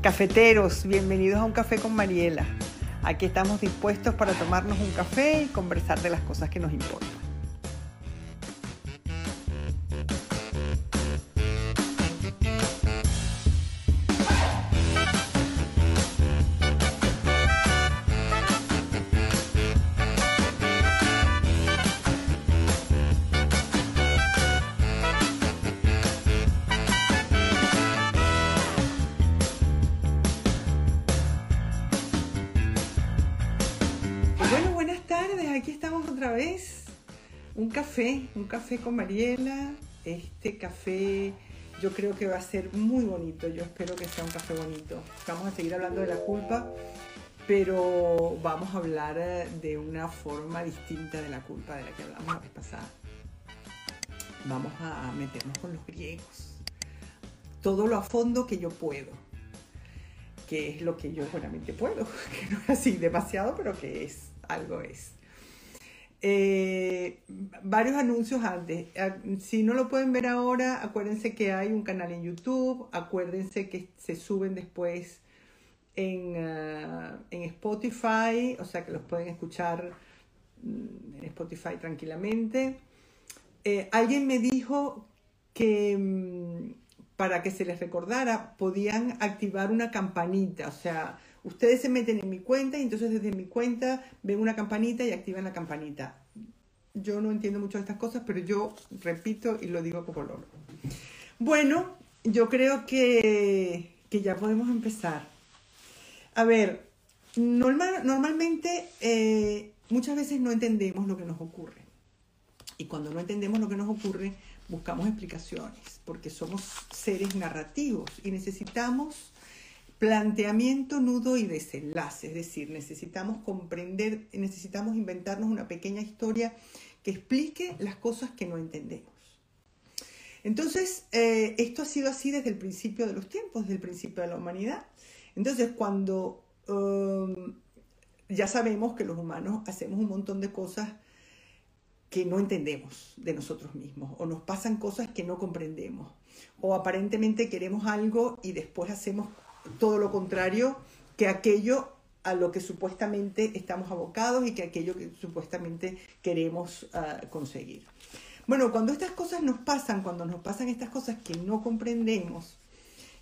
Cafeteros, bienvenidos a un café con Mariela. Aquí estamos dispuestos para tomarnos un café y conversar de las cosas que nos importan. Café, un café con Mariela. Este café yo creo que va a ser muy bonito, yo espero que sea un café bonito. Vamos a seguir hablando de la culpa, pero vamos a hablar eh, de una forma distinta de la culpa de la que hablamos la vez pasada. Vamos a meternos con los griegos. Todo lo a fondo que yo puedo que es lo que yo buenamente puedo, que no es así demasiado, pero que es, algo es. Eh, varios anuncios antes. Ah, Si no lo pueden ver ahora, acuérdense que hay un canal en YouTube, acuérdense que se suben después en, ah, en Spotify, o sea que los pueden escuchar mm, en Spotify tranquilamente. Eh, alguien me dijo que mm, para que se les recordara podían activar una campanita, o sea, ustedes se meten en mi cuenta y entonces desde mi cuenta ven una campanita y activan la campanita. Yo no entiendo mucho de estas cosas, pero yo repito y lo digo como loro. Bueno, yo creo que, que ya podemos empezar. A ver, normal, normalmente eh, muchas veces no entendemos lo que nos ocurre. Y cuando no entendemos lo que nos ocurre, buscamos explicaciones, porque somos seres narrativos y necesitamos planteamiento, nudo y desenlace, es decir, necesitamos comprender, necesitamos inventarnos una pequeña historia que explique las cosas que no entendemos. Entonces, eh, esto ha sido así desde el principio de los tiempos, desde el principio de la humanidad. Entonces, cuando um, ya sabemos que los humanos hacemos un montón de cosas que no entendemos de nosotros mismos, o nos pasan cosas que no comprendemos, o aparentemente queremos algo y después hacemos todo lo contrario que aquello a lo que supuestamente estamos abocados y que aquello que supuestamente queremos ah, conseguir. Bueno, cuando estas cosas nos pasan, cuando nos pasan estas cosas que no comprendemos,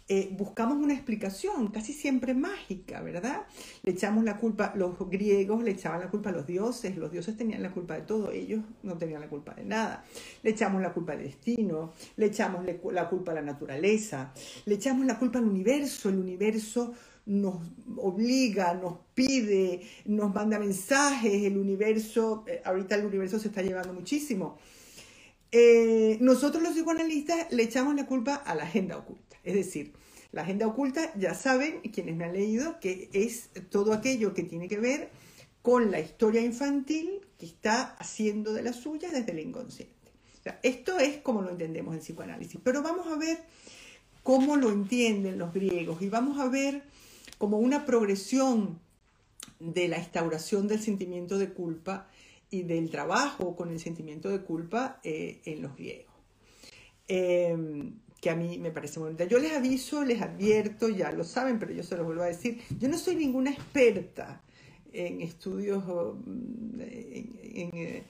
eh, buscamos una explicación, casi siempre mágica, ¿verdad? Le echamos la culpa, los griegos le echaban la culpa a los dioses, los dioses tenían la culpa de todo, ellos no tenían la culpa de nada. Le echamos la culpa al destino, le echamos la culpa a la naturaleza, le echamos la culpa al universo, el universo nos obliga, nos pide, nos manda mensajes, el universo, eh, ahorita el universo se está llevando muchísimo. Eh, nosotros los psicoanalistas le echamos la culpa a la agenda oculta. Es decir, la agenda oculta, ya saben, quienes me han leído, que es todo aquello que tiene que ver con la historia infantil que está haciendo de la suya desde el inconsciente. Esto es como lo entendemos en psicoanálisis. Pero vamos a ver cómo lo entienden los griegos y vamos a ver como una progresión de la instauración del sentimiento de culpa y del trabajo con el sentimiento de culpa eh, en los griegos. Eh, que a mí me parece muy bonita. Yo les aviso, les advierto, ya lo saben, pero yo se los vuelvo a decir, yo no soy ninguna experta en estudios, oh, en, en, eh,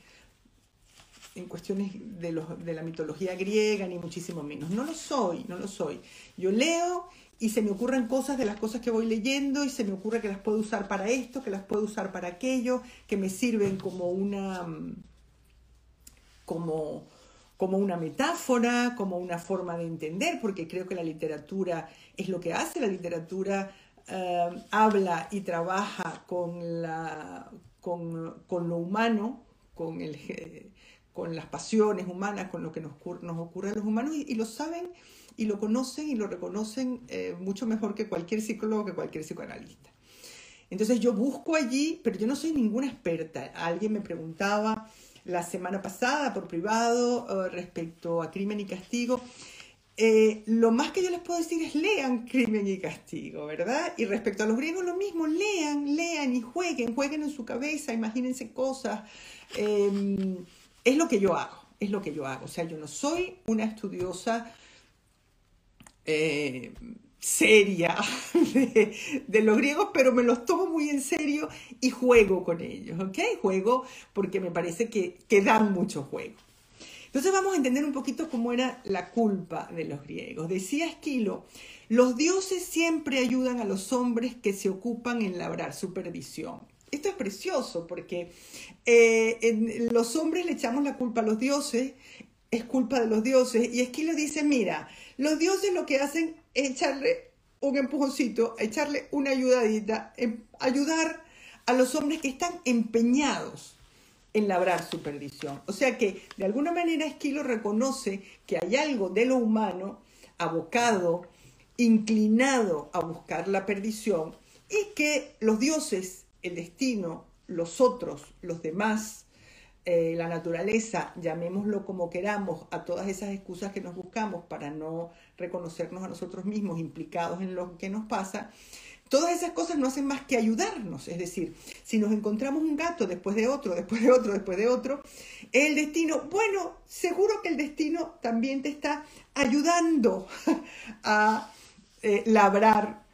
en cuestiones de, los, de la mitología griega, ni muchísimo menos. No lo soy, no lo soy. Yo leo y se me ocurren cosas de las cosas que voy leyendo y se me ocurre que las puedo usar para esto, que las puedo usar para aquello, que me sirven como una mm, como, como una metáfora, como una forma de entender, porque creo que la literatura es lo que hace, la literatura eh, habla y trabaja con, la, con, con lo humano, con, el, con las pasiones humanas, con lo que nos, nos ocurre a los humanos y, y lo saben y lo conocen y lo reconocen eh, mucho mejor que cualquier psicólogo, que cualquier psicoanalista. Entonces yo busco allí, pero yo no soy ninguna experta. Alguien me preguntaba la semana pasada por privado eh, respecto a crimen y castigo. Eh, lo más que yo les puedo decir es lean crimen y castigo, ¿verdad? Y respecto a los griegos lo mismo, lean, lean y jueguen, jueguen en su cabeza, imagínense cosas. Eh, es lo que yo hago, es lo que yo hago. O sea, yo no soy una estudiosa eh, seria de, los griegos, pero me los tomo muy en serio y juego con ellos, ¿ok? Juego porque me parece que, que dan mucho juego. Entonces vamos a entender un poquito cómo era la culpa de los griegos. Decía Esquilo, los dioses siempre ayudan a los hombres que se ocupan en labrar su perdición. Esto es precioso porque eh, los hombres le echamos la culpa a los dioses, es culpa de los dioses, y Esquilo dice, mira, los dioses lo que hacen echarle un empujoncito, echarle una ayudadita, em, ayudar a los hombres que están empeñados en labrar su perdición. O sea que de alguna manera Esquilo reconoce que hay algo de lo humano abocado, inclinado a buscar la perdición y que los dioses, el destino, los otros, los demás, eh, la naturaleza, llamémoslo como queramos, a todas esas excusas que nos buscamos para no reconocernos a nosotros mismos implicados en lo que nos pasa, todas esas cosas no hacen más que ayudarnos. Es decir, si nos encontramos un gato después de otro, después de otro, después de otro, el destino, bueno, seguro que el destino también te está ayudando a eh, labrar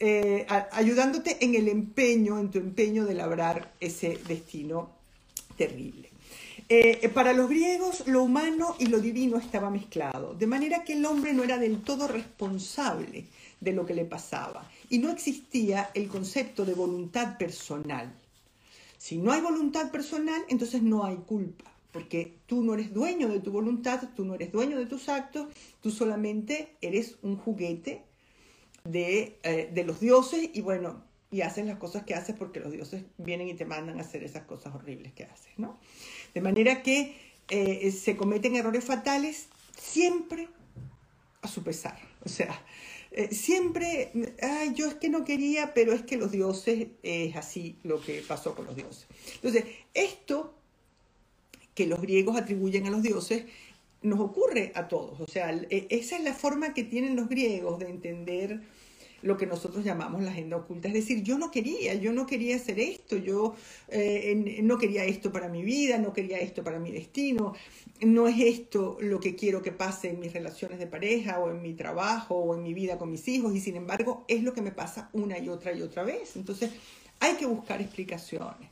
eh, ayudándote en el empeño, en tu empeño de labrar ese destino terrible. Eh, para los griegos lo humano y lo divino estaba mezclado, de manera que el hombre no era del todo responsable de lo que le pasaba y no existía el concepto de voluntad personal. Si no hay voluntad personal, entonces no hay culpa, porque tú no eres dueño de tu voluntad, tú no eres dueño de tus actos, tú solamente eres un juguete de, eh, de los dioses y bueno, y haces las cosas que haces porque los dioses vienen y te mandan a hacer esas cosas horribles que haces, ¿no? De manera que eh, se cometen errores fatales siempre a su pesar. O sea, eh, siempre, ay, yo es que no quería, pero es que los dioses es así lo que pasó con los dioses. Entonces, esto que los griegos atribuyen a los dioses nos ocurre a todos. O sea, e, esa es la forma que tienen los griegos de entender lo que nosotros llamamos la agenda oculta. Es decir, yo no quería, yo no quería hacer esto, yo eh, no quería esto para mi vida, no quería esto para mi destino, no es esto lo que quiero que pase en mis relaciones de pareja o en mi trabajo o en mi vida con mis hijos y sin embargo es lo que me pasa una y otra y otra vez. Entonces hay que buscar explicaciones.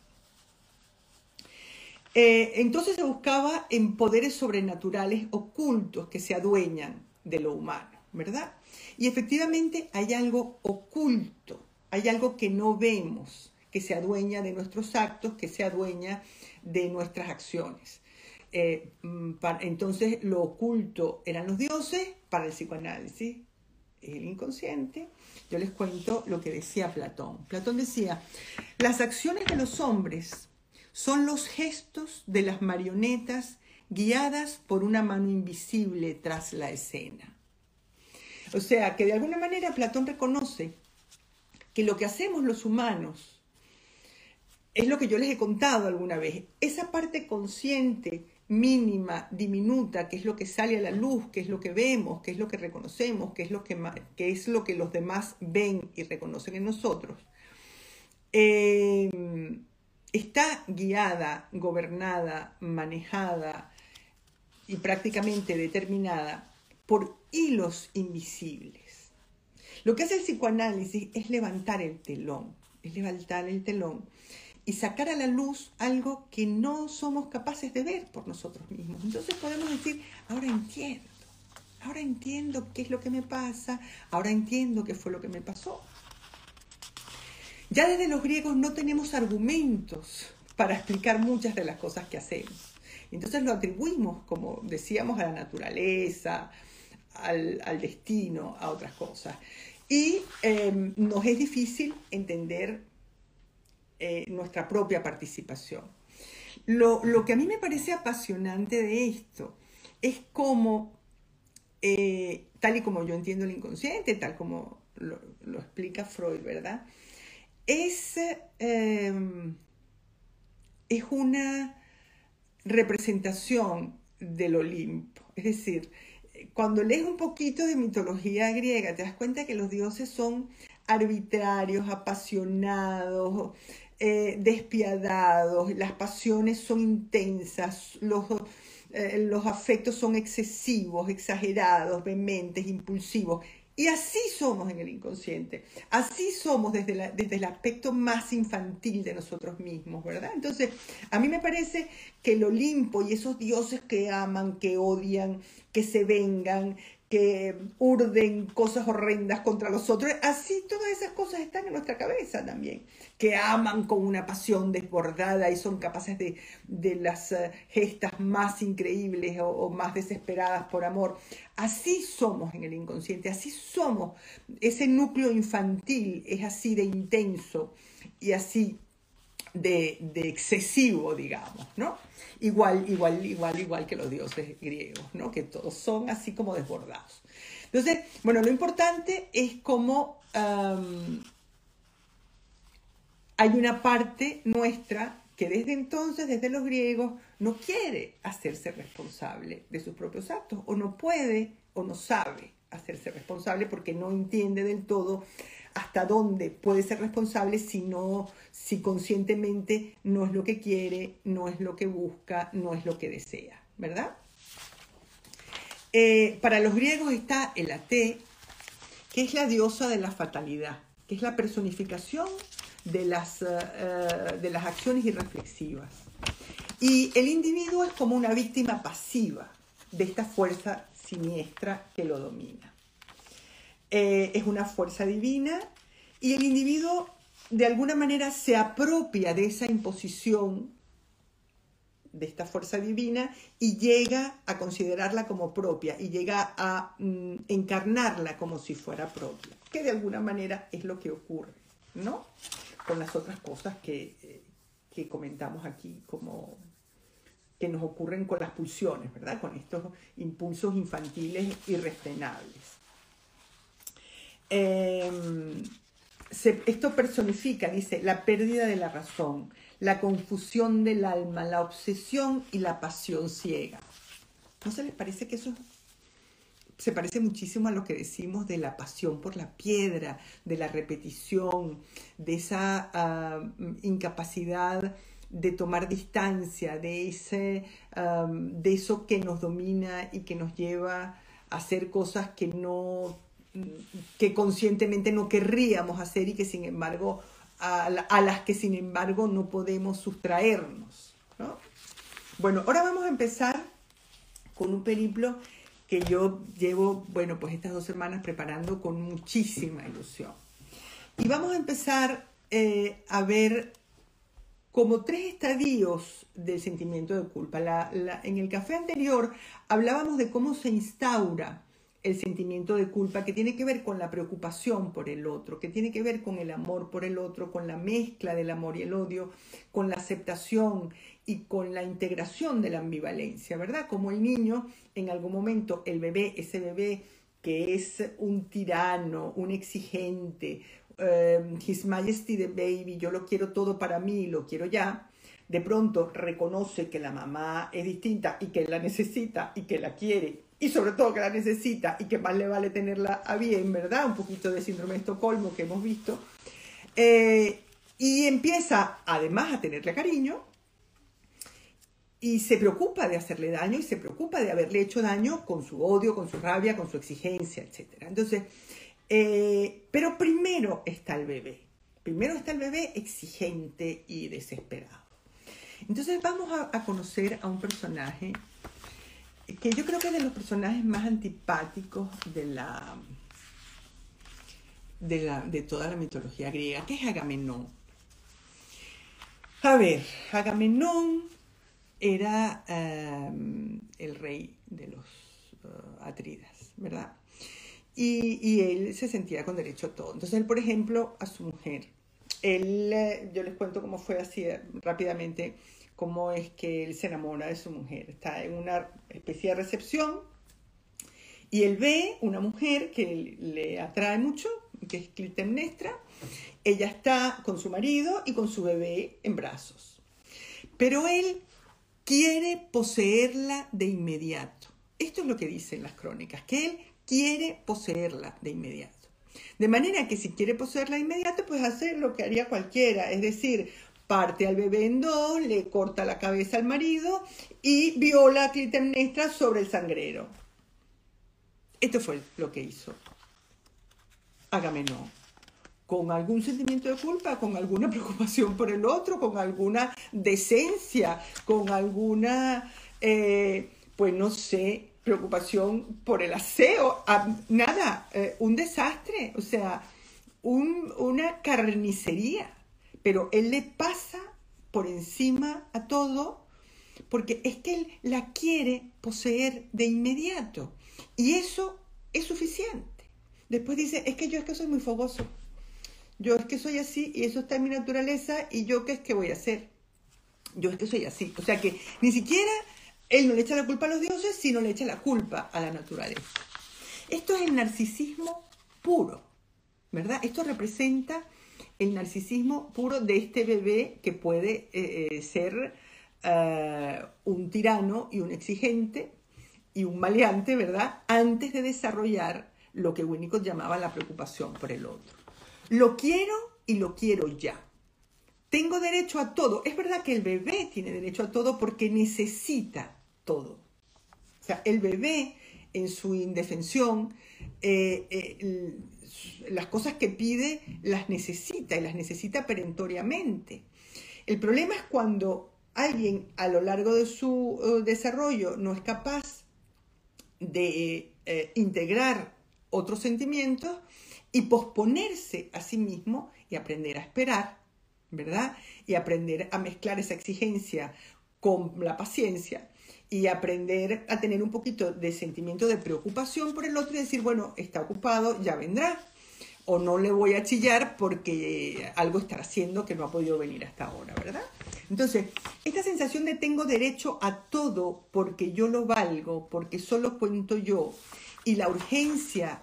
Eh, entonces se buscaba en poderes sobrenaturales ocultos que se adueñan de lo humano, ¿verdad? Y efectivamente hay algo oculto, hay algo que no vemos, que se adueña de nuestros actos, que se adueña de nuestras acciones. Eh, mm, entonces lo oculto eran los dioses para el psicoanálisis, el inconsciente. Yo les cuento lo que decía Platón. Platón decía, las acciones de los hombres son los gestos de las marionetas guiadas por una mano invisible tras la escena. O sea, que de alguna manera Platón reconoce que lo que hacemos los humanos es lo que yo les he contado alguna vez, esa parte consciente, mínima, diminuta, que es lo que sale a la luz, que es lo que vemos, que es lo que reconocemos, que es lo que, es lo que los demás ven y reconocen en nosotros, eh, está guiada, gobernada, manejada y prácticamente determinada por hilos invisibles. Lo que hace el psicoanálisis es levantar el telón, es levantar el telón y sacar a la luz algo que no somos capaces de ver por nosotros mismos. Entonces podemos decir, ahora entiendo, ahora entiendo qué es lo que me pasa, ahora entiendo qué fue lo que me pasó. Ya desde los griegos no tenemos argumentos para explicar muchas de las cosas que hacemos. Entonces lo atribuimos, como decíamos, a la naturaleza, al, destino, a otras cosas. Y em, nos es difícil entender eh, nuestra propia participación. Lo, que a mí me parece apasionante de esto es cómo, eh, tal y como yo entiendo el inconsciente, tal como lo, explica Freud, ¿verdad? Es, em, es una representación del Olimpo. Es decir, cuando lees un poquito de mitología griega, te das cuenta que los dioses son arbitrarios, apasionados, eh, despiadados, las pasiones son intensas, los, eh, los afectos son excesivos, exagerados, vehementes, impulsivos. Y así somos en el inconsciente, así somos desde, desde, el aspecto más infantil de nosotros mismos, ¿verdad? Entonces, a mí me parece que el Olimpo y esos dioses que aman, que odian, que se vengan, que urden cosas horrendas contra los otros. Así todas esas cosas están en nuestra cabeza también, que aman con una pasión desbordada y son capaces de, las eh, gestas más increíbles o, o, más desesperadas por amor. Así somos en el inconsciente, así somos. Ese núcleo infantil es así de intenso y así de, excesivo, digamos, ¿no? Igual, igual, igual, igual que los dioses griegos, ¿no? Que todos son así como desbordados. Entonces, bueno, lo importante es cómo hay una parte nuestra que desde entonces, desde los griegos, no quiere hacerse responsable de sus propios actos, o no puede, o no sabe hacerse responsable porque no entiende del todo hasta dónde puede ser responsable si no, si conscientemente no es lo que quiere, no es lo que busca, no es lo que desea, ¿verdad? Eh, para los griegos está el Ate, que es la diosa de la fatalidad, que es la personificación de las, eh, eh, de las acciones irreflexivas. Y el individuo es como una víctima pasiva de esta fuerza siniestra que lo domina. Eh, es una fuerza divina y el individuo de alguna manera se apropia de esa imposición de esta fuerza divina y llega a considerarla como propia y llega a mm, encarnarla como si fuera propia, que de alguna manera es lo que ocurre, ¿no? Con las otras cosas que, eh, que comentamos aquí, como que nos ocurren con las pulsiones, ¿verdad? Con estos impulsos infantiles irrefrenables. Em, esto personifica, dice, la pérdida de la razón, la confusión del alma, la obsesión y la pasión ciega. ¿No se les parece que eso se parece muchísimo a lo que decimos de la pasión por la piedra, de la repetición, de esa ah, incapacidad de tomar distancia, de, ese, de eso que nos domina y que nos lleva a hacer cosas que no que conscientemente no querríamos hacer y que sin embargo, a, las que sin embargo no podemos sustraernos. Bueno, ahora vamos a empezar con un periplo que yo llevo, bueno, pues estas dos semanas preparando con muchísima ilusión. Y vamos a empezar eh, a ver como tres estadios del sentimiento de culpa. en el café anterior hablábamos de cómo se instaura el sentimiento de culpa que tiene que ver con la preocupación por el otro, que tiene que ver con el amor por el otro, con la mezcla del amor y el odio, con la aceptación y con la integración de la ambivalencia, ¿verdad? Como el niño, en algún momento, el bebé, ese bebé que es un tirano, un exigente, um, His Majesty the Baby, yo lo quiero todo para mí, lo quiero ya, de pronto reconoce que la mamá es distinta y que la necesita y que la quiere y sobre todo que la necesita y que más le vale tenerla a bien, ¿verdad? Un poquito de síndrome de Estocolmo que hemos visto. Eh, y empieza además a tenerle cariño y se preocupa de hacerle daño y se preocupa de haberle hecho daño con su odio, con su rabia, con su exigencia, etc. Entonces, eh, pero primero está el bebé. Primero está el bebé exigente y desesperado. Entonces vamos a conocer a un personaje que yo creo que es de los personajes más antipáticos de la, de, toda la mitología griega, que es Agamenón. A ver, Agamenón era em, el rey de los uh, Atridas, ¿verdad? Y, y, él se sentía con derecho a todo. Entonces él, por ejemplo, a su mujer, él, eh, yo les cuento cómo fue así eh, rápidamente, cómo es que él se enamora de su mujer. Está en una especie de recepción y él ve una mujer que le atrae mucho, que es Clitemnestra. Ella está con su marido y con su bebé en brazos. Pero él quiere poseerla de inmediato. Esto es lo que dicen las crónicas, que él quiere poseerla de inmediato. De manera que si quiere poseerla de inmediato, pues hacer lo que haría cualquiera, es decir, parte al bebé en dos, le corta la cabeza al marido y viola a Clitemnestra sobre el sangrero. Esto fue lo que hizo Agamenón? ¿Con algún sentimiento de culpa? ¿Con alguna preocupación por el otro? ¿Con alguna decencia? ¿Con alguna, eh, pues no sé, preocupación por el aseo? Ah, nada, eh, un desastre, o sea, una carnicería. Pero él le pasa por encima a todo porque es que él la quiere poseer de inmediato. Y eso es suficiente. Después dice, es que yo es que soy muy fogoso. Yo es que soy así y eso está en mi naturaleza y yo qué es que voy a hacer. Yo es que soy así. O sea que ni siquiera él no le echa la culpa a los dioses, sino le echa la culpa a la naturaleza. Esto es el narcisismo puro, ¿verdad? Esto representa el narcisismo puro de este bebé que puede eh, eh, ser eh, un tirano y un exigente y un maleante, ¿verdad? Antes de desarrollar lo que Winnicott llamaba la preocupación por el otro. Lo quiero y lo quiero ya. Tengo derecho a todo. Es verdad que el bebé tiene derecho a todo porque necesita todo. O sea, el bebé en su indefensión, eh, eh, las cosas que pide las necesita y las necesita perentoriamente. El problema es cuando alguien a lo largo de su eh, desarrollo no es capaz de integrar otros sentimientos y posponerse a sí mismo y aprender a esperar, ¿verdad? Y aprender a mezclar esa exigencia con la paciencia y aprender a tener un poquito de sentimiento de preocupación por el otro y decir, bueno, está ocupado, ya vendrá. O no le voy a chillar porque algo está haciendo que no ha podido venir hasta ahora, ¿verdad? Entonces, esta sensación de tengo derecho a todo porque yo lo valgo, porque solo cuento yo, y la urgencia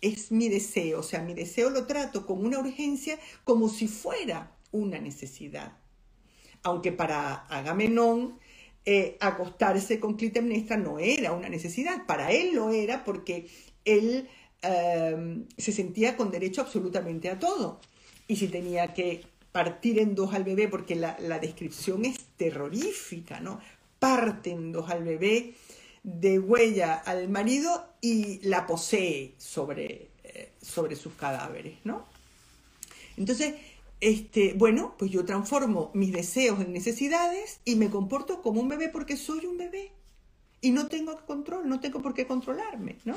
es mi deseo, o sea, mi deseo lo trato como una urgencia, como si fuera una necesidad. Aunque para Agamenón eh, acostarse con Clitemnestra no era una necesidad, para él lo era porque él eh, se sentía con derecho absolutamente a todo. Y si tenía que partir en dos al bebé, porque la, descripción es terrorífica, ¿no? Parten dos al bebé, de huella al marido y la posee sobre, eh, sobre sus cadáveres, ¿no? Entonces, este, bueno, pues yo transformo mis deseos en necesidades y me comporto como un bebé porque soy un bebé y no tengo control, no tengo por qué controlarme, ¿no?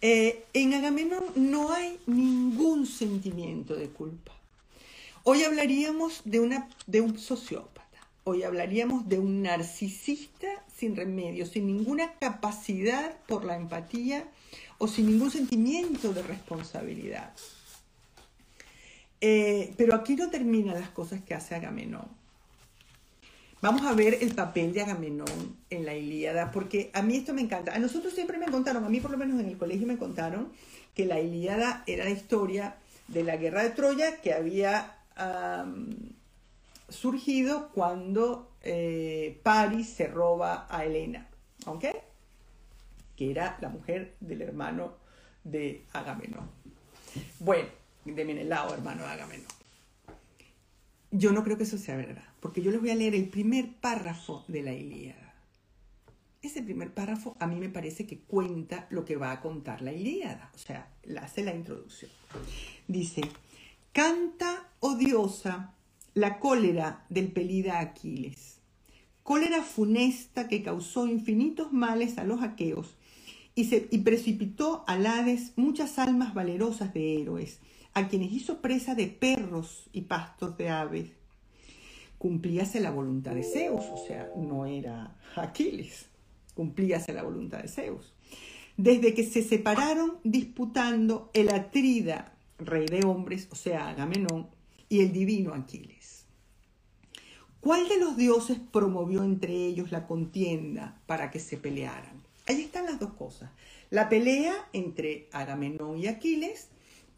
Eh, en Agamenón no hay ningún sentimiento de culpa. Hoy hablaríamos de, un sociópata, hoy hablaríamos de un narcisista sin remedio, sin ninguna capacidad por la empatía o sin ningún sentimiento de responsabilidad. Eh, pero aquí no terminan las cosas que hace Agamenón. Vamos a ver el papel de Agamenón en la Ilíada, porque a mí esto me encanta. A nosotros siempre me contaron, a mí por lo menos en el colegio me contaron, que la Ilíada era la historia de la guerra de Troya que había surgido cuando eh, Paris se roba a Helena, ¿ok? Que era la mujer del hermano de Agamenón. Bueno, de Menelao, hermano de Agamenón. Yo no creo que eso sea verdad, porque yo les voy a leer el primer párrafo de la Ilíada. Ese primer párrafo a mí me parece que cuenta lo que va a contar la Ilíada, o sea, hace la introducción. Dice, Canta, odiosa, la cólera del pelida Aquiles, cólera funesta que causó infinitos males a los aqueos y, se, y precipitó al Hades muchas almas valerosas de héroes, a quienes hizo presa de perros y pastos de aves. Cumplíase la voluntad de Zeus, o sea, no era Aquiles, cumplíase la voluntad de Zeus. Desde que se separaron disputando el Atrida rey de hombres, o sea, Agamenón, y el divino Aquiles. ¿Cuál de los dioses promovió entre ellos la contienda para que se pelearan? Ahí están las dos cosas. La pelea entre Agamenón y Aquiles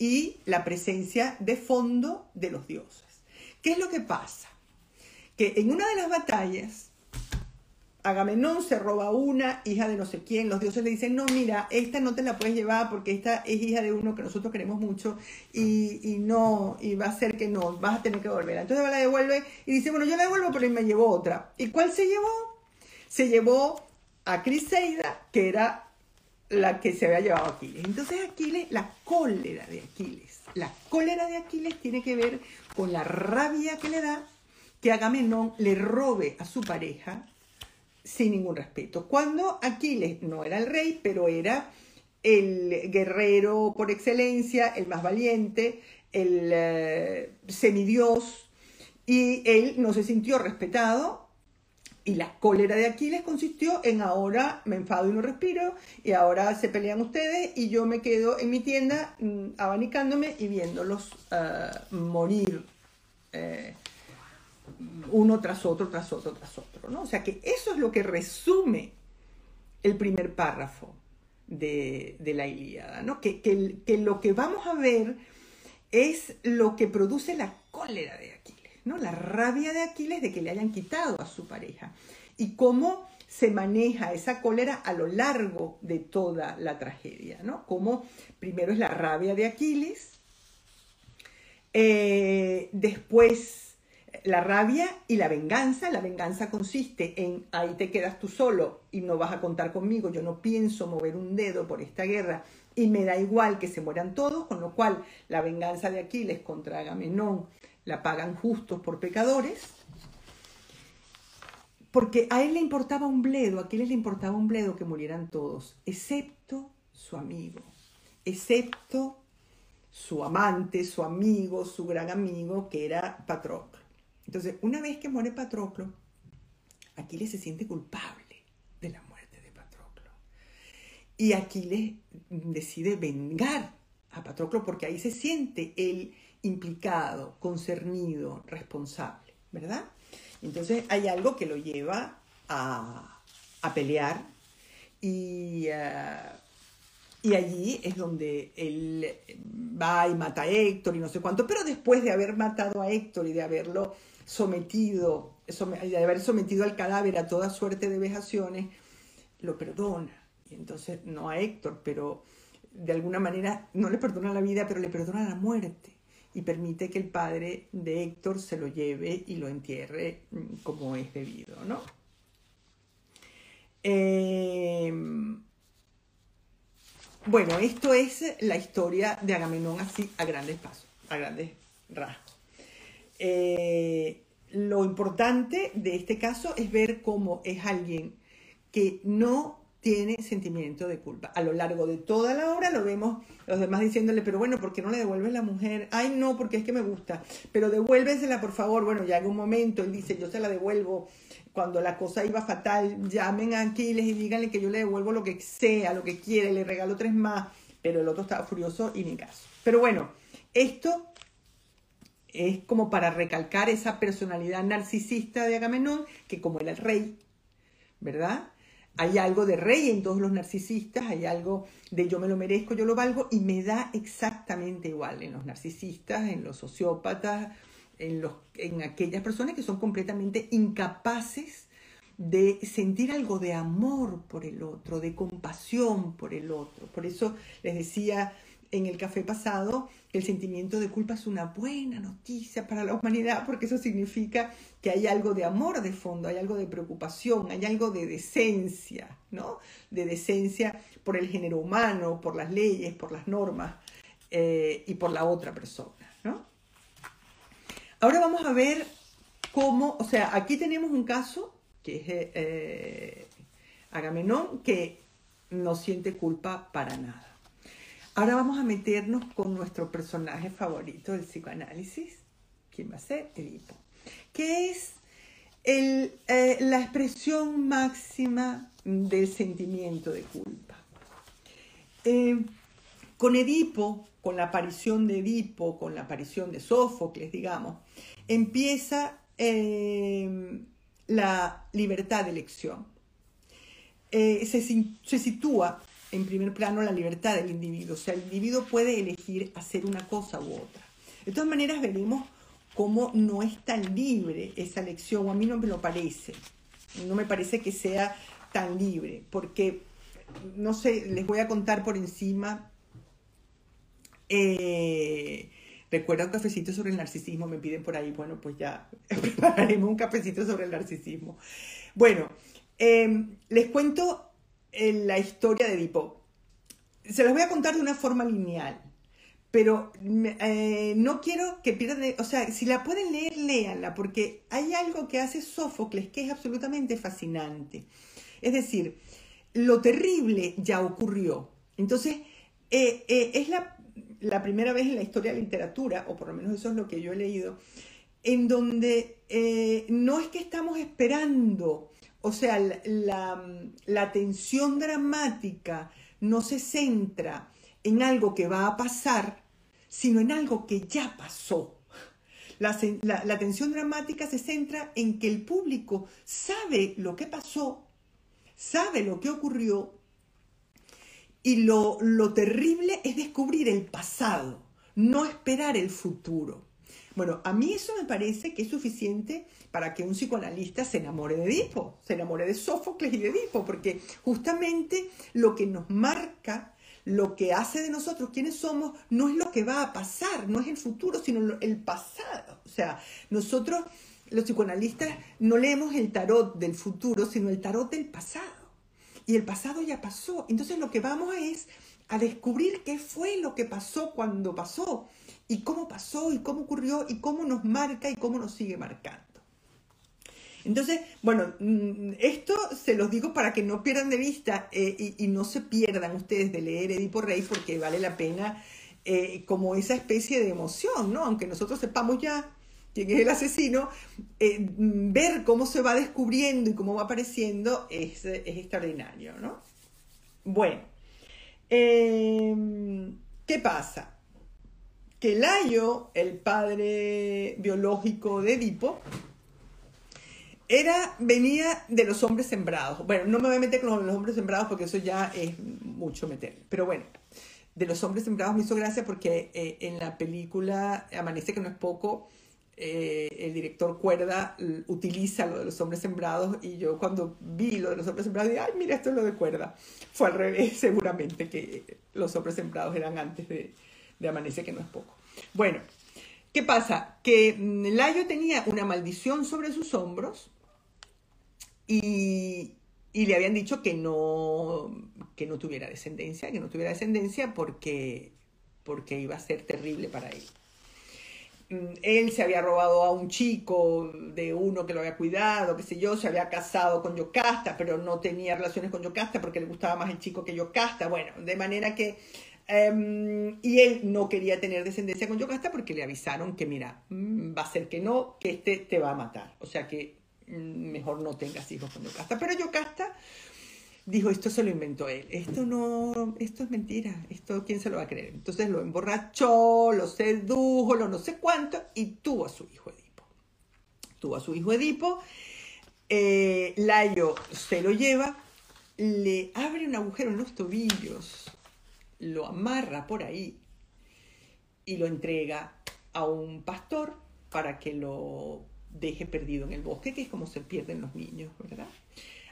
y la presencia de fondo de los dioses. ¿Qué es lo que pasa? Que en una de las batallas Agamenón se roba una hija de no sé quién, los dioses le dicen, no, mira, esta no te la puedes llevar porque esta es hija de uno que nosotros queremos mucho y, no, y va a ser que no, vas a tener que volverla. Entonces la devuelve y dice, bueno, yo la devuelvo, pero me llevó otra. ¿Y cuál se llevó? Se llevó a Criseida, que era la que se había llevado Aquiles. Entonces Aquiles, la cólera de Aquiles, la cólera de Aquiles tiene que ver con la rabia que le da que Agamenón le robe a su pareja sin ningún respeto. Cuando Aquiles no era el rey, pero era el guerrero por excelencia, el más valiente, el eh, semidios, y él no se sintió respetado. Y la cólera de Aquiles consistió en ahora me enfado y no respiro, y ahora se pelean ustedes, y yo me quedo en mi tienda mm, abanicándome y viéndolos eh, morir. Eh, uno tras otro, tras otro, tras otro, ¿no? O sea que eso es lo que resume el primer párrafo de, la Ilíada, ¿no? Que, que, lo que vamos a ver es lo que produce la cólera de Aquiles, La rabia de Aquiles de que le hayan quitado a su pareja y cómo se maneja esa cólera a lo largo de toda la tragedia, ¿no? Como primero es la rabia de Aquiles, eh, después la rabia y la venganza. La venganza consiste en ahí te quedas tú solo y no vas a contar conmigo, yo no pienso mover un dedo por esta guerra y me da igual que se mueran todos, con lo cual la venganza de Aquiles contra Agamenón la pagan justos por pecadores. Porque a él le importaba un bledo, a Aquiles le importaba un bledo que murieran todos, excepto su amigo, excepto su amante, su amigo, su gran amigo, que era Patroclo. Entonces, una vez que muere Patroclo, Aquiles se siente culpable de la muerte de Patroclo. Y Aquiles decide vengar a Patroclo porque ahí se siente él implicado, concernido, responsable, ¿verdad? Entonces hay algo que lo lleva a, pelear y, eh, y allí es donde él va y mata a Héctor y no sé cuánto, pero después de haber matado a Héctor y de haberlo sometido, de haber sometido al cadáver a toda suerte de vejaciones, lo perdona. Y entonces, no a Héctor, pero de alguna manera no le perdona la vida, pero le perdona la muerte. Y permite que el padre de Héctor se lo lleve y lo entierre mm, como es debido, ¿no? Em, bueno, esto es la historia de Agamenón así a grandes pasos, a grandes rasgos. Eh, lo importante de este caso es ver cómo es alguien que no tiene sentimiento de culpa. A lo largo de toda la obra lo vemos los demás diciéndole, pero bueno, ¿por qué no le devuelves la mujer? Ay, no, porque es que me gusta, pero devuélvesela, por favor. Bueno, ya en un momento él dice, yo se la devuelvo. Cuando la cosa iba fatal, llamen a Aquiles y díganle que yo le devuelvo lo que sea, lo que quiere, le regalo tres más. Pero el otro estaba furioso y ni caso. Pero bueno, esto es como para recalcar esa personalidad narcisista de Agamenón, que como era el rey, ¿verdad? Hay algo de rey en todos los narcisistas, hay algo de yo me lo merezco, yo lo valgo, y me da exactamente igual en los narcisistas, en los sociópatas, en, los, en aquellas personas que son completamente incapaces de sentir algo de amor por el otro, de compasión por el otro. Por eso les decía en el café pasado, el sentimiento de culpa es una buena noticia para la humanidad porque eso significa que hay algo de amor de fondo, hay algo de preocupación, hay algo de decencia, ¿no? De decencia por el género humano, por las leyes, por las normas eh, y por la otra persona, ¿no? Ahora vamos a ver cómo, o sea, aquí tenemos un caso que es eh, Agamenón que no siente culpa para nada. Ahora vamos a meternos con nuestro personaje favorito del psicoanálisis. ¿Quién va a ser? Edipo. Que es eh, la expresión máxima del sentimiento de culpa. Eh, con Edipo, con la aparición de Edipo, con la aparición de Sófocles, digamos, empieza eh, la libertad de elección. se sitúa en primer plano la libertad del individuo. O sea, el individuo puede elegir hacer una cosa u otra. De todas maneras, veremos cómo no es tan libre esa elección, o a mí no me lo parece. No me parece que sea tan libre, porque, no sé, les voy a contar por encima. Eh, Recuerda un cafecito sobre el narcisismo, me piden por ahí, bueno, pues ya prepararemos un cafecito sobre el narcisismo. Bueno, eh, les cuento la historia de Edipo. se los voy a contar de una forma lineal, pero eh, no quiero que pierdan, o sea, si la pueden leer, léanla, porque hay algo que hace Sófocles que es absolutamente fascinante. Es decir, lo terrible ya ocurrió. Entonces, eh, eh, es la, la, primera vez en la historia de la literatura, o por lo menos eso es lo que yo he leído, en donde no es que estamos esperando, o sea, la, la tensión dramática, no se centra en algo que va a pasar, sino en algo que ya pasó. La, la, tensión dramática se centra en que el público sabe lo que pasó, sabe lo que ocurrió, y lo, lo terrible es descubrir el pasado, no esperar el futuro. Bueno, a mí eso me parece que es suficiente para que un psicoanalista se enamore de Edipo, se enamore de Sófocles y de Edipo, porque justamente lo que nos marca, lo que hace de nosotros quienes somos, no es lo que va a pasar, no es el futuro, sino el pasado. O sea, nosotros, los psicoanalistas, no leemos el tarot del futuro, sino el tarot del pasado. Y el pasado ya pasó. Entonces lo que vamos es a descubrir qué fue lo que pasó cuando pasó y cómo pasó y cómo ocurrió y cómo nos marca y cómo nos sigue marcando. Entonces, bueno, mm, esto se los digo para que no pierdan de vista eh, y, no se pierdan ustedes de leer Edipo Rey porque vale la pena eh, como esa especie de emoción, ¿no? Aunque nosotros sepamos ya quién es el asesino, eh, ver cómo se va descubriendo y cómo va apareciendo es, es extraordinario, ¿no? Bueno, ¿qué pasa? Que Layo, el padre biológico de Edipo, era, venía de los hombres sembrados. Bueno, no me voy a meter con los hombres sembrados porque eso ya es mucho meter. Pero bueno, de los hombres sembrados me hizo gracia porque eh, en la película Amanece que no es poco, eh, el director Cuerda utiliza lo de los hombres sembrados y yo cuando vi lo de los hombres sembrados dije, ay, mira, esto es lo de Cuerda. Fue al revés, seguramente que los hombres sembrados eran antes de, de Amanece, que no es poco. Bueno, ¿qué pasa? Que mm, Layo tenía una maldición sobre sus hombros y, le habían dicho que no, que no tuviera descendencia, que no tuviera descendencia porque, porque iba a ser terrible para él. Mm, él se había robado a un chico de uno que lo había cuidado, qué sé yo, se había casado con Yocasta, pero no tenía relaciones con Yocasta porque le gustaba más el chico que Yocasta. Bueno, de manera que Em, y él no quería tener descendencia con Yocasta porque le avisaron que, mira, mm, va a ser que no, que este te va a matar. O sea que mm, mejor no tengas hijos con Yocasta. Pero Yocasta dijo, esto se lo inventó él. Esto no, esto es mentira. Esto, ¿quién se lo va a creer? Entonces lo emborrachó, lo sedujo, lo no sé cuánto, y tuvo a su hijo Edipo. Tuvo a su hijo Edipo. Eh, Layo se lo lleva, le abre un agujero en los tobillos lo amarra por ahí y lo entrega a un pastor para que lo deje perdido en el bosque, que es como se pierden los niños, ¿verdad?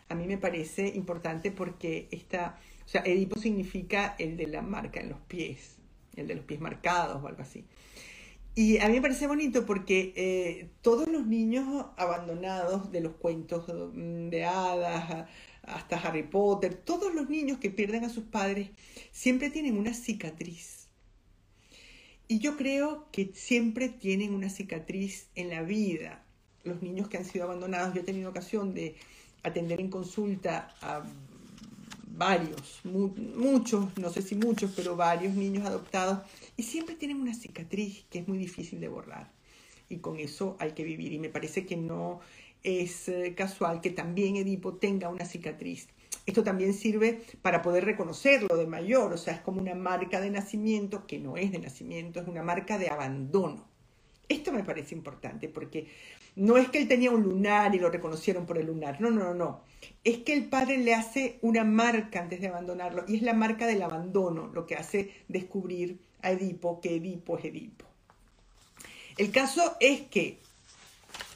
A mí me parece importante porque esta, o sea, Edipo significa el de la marca en los pies, el de los pies marcados o algo así. Y a mí me parece bonito porque eh, todos los niños abandonados de los cuentos de hadas, hasta Harry Potter, todos los niños que pierden a sus padres siempre tienen una cicatriz. Y yo creo que siempre tienen una cicatriz en la vida. Los niños que han sido abandonados, yo he tenido ocasión de atender en consulta a varios, muchos, no sé si muchos, pero varios niños adoptados, y siempre tienen una cicatriz que es muy difícil de borrar. Y con eso hay que vivir. Y me parece que no es eh, casual que también Edipo tenga una cicatriz. Esto también sirve para poder reconocerlo de mayor, o sea, es como una marca de nacimiento que no es de nacimiento, es una marca de abandono. Esto me parece importante porque no es que él tenía un lunar y lo reconocieron por el lunar, no, no, no, es que el padre le hace una marca antes de abandonarlo y es la marca del abandono lo que hace descubrir a Edipo que Edipo es Edipo. El caso es que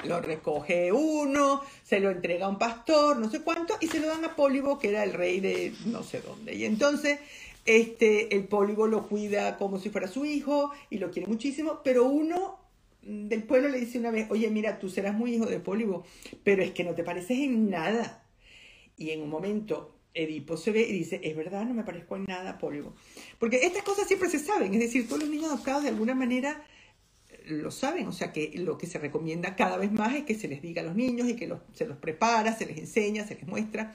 lo recoge uno, se lo entrega a un pastor, no sé cuánto, y se lo dan a Pólibo, que era el rey de no sé dónde. Y entonces este, el Pólibo lo cuida como si fuera su hijo y lo quiere muchísimo, pero uno del pueblo le dice una vez, oye, mira, tú serás muy hijo de Pólibo, pero es que no te pareces en nada. Y en un momento Edipo se ve y dice, es verdad, no me parezco en nada a Pólibo. Porque estas cosas siempre se saben, es decir, todos los niños adoptados de alguna manera lo saben, o sea que lo que se recomienda cada vez más es que se les diga a los niños y que se los prepara, se les enseña, se les muestra,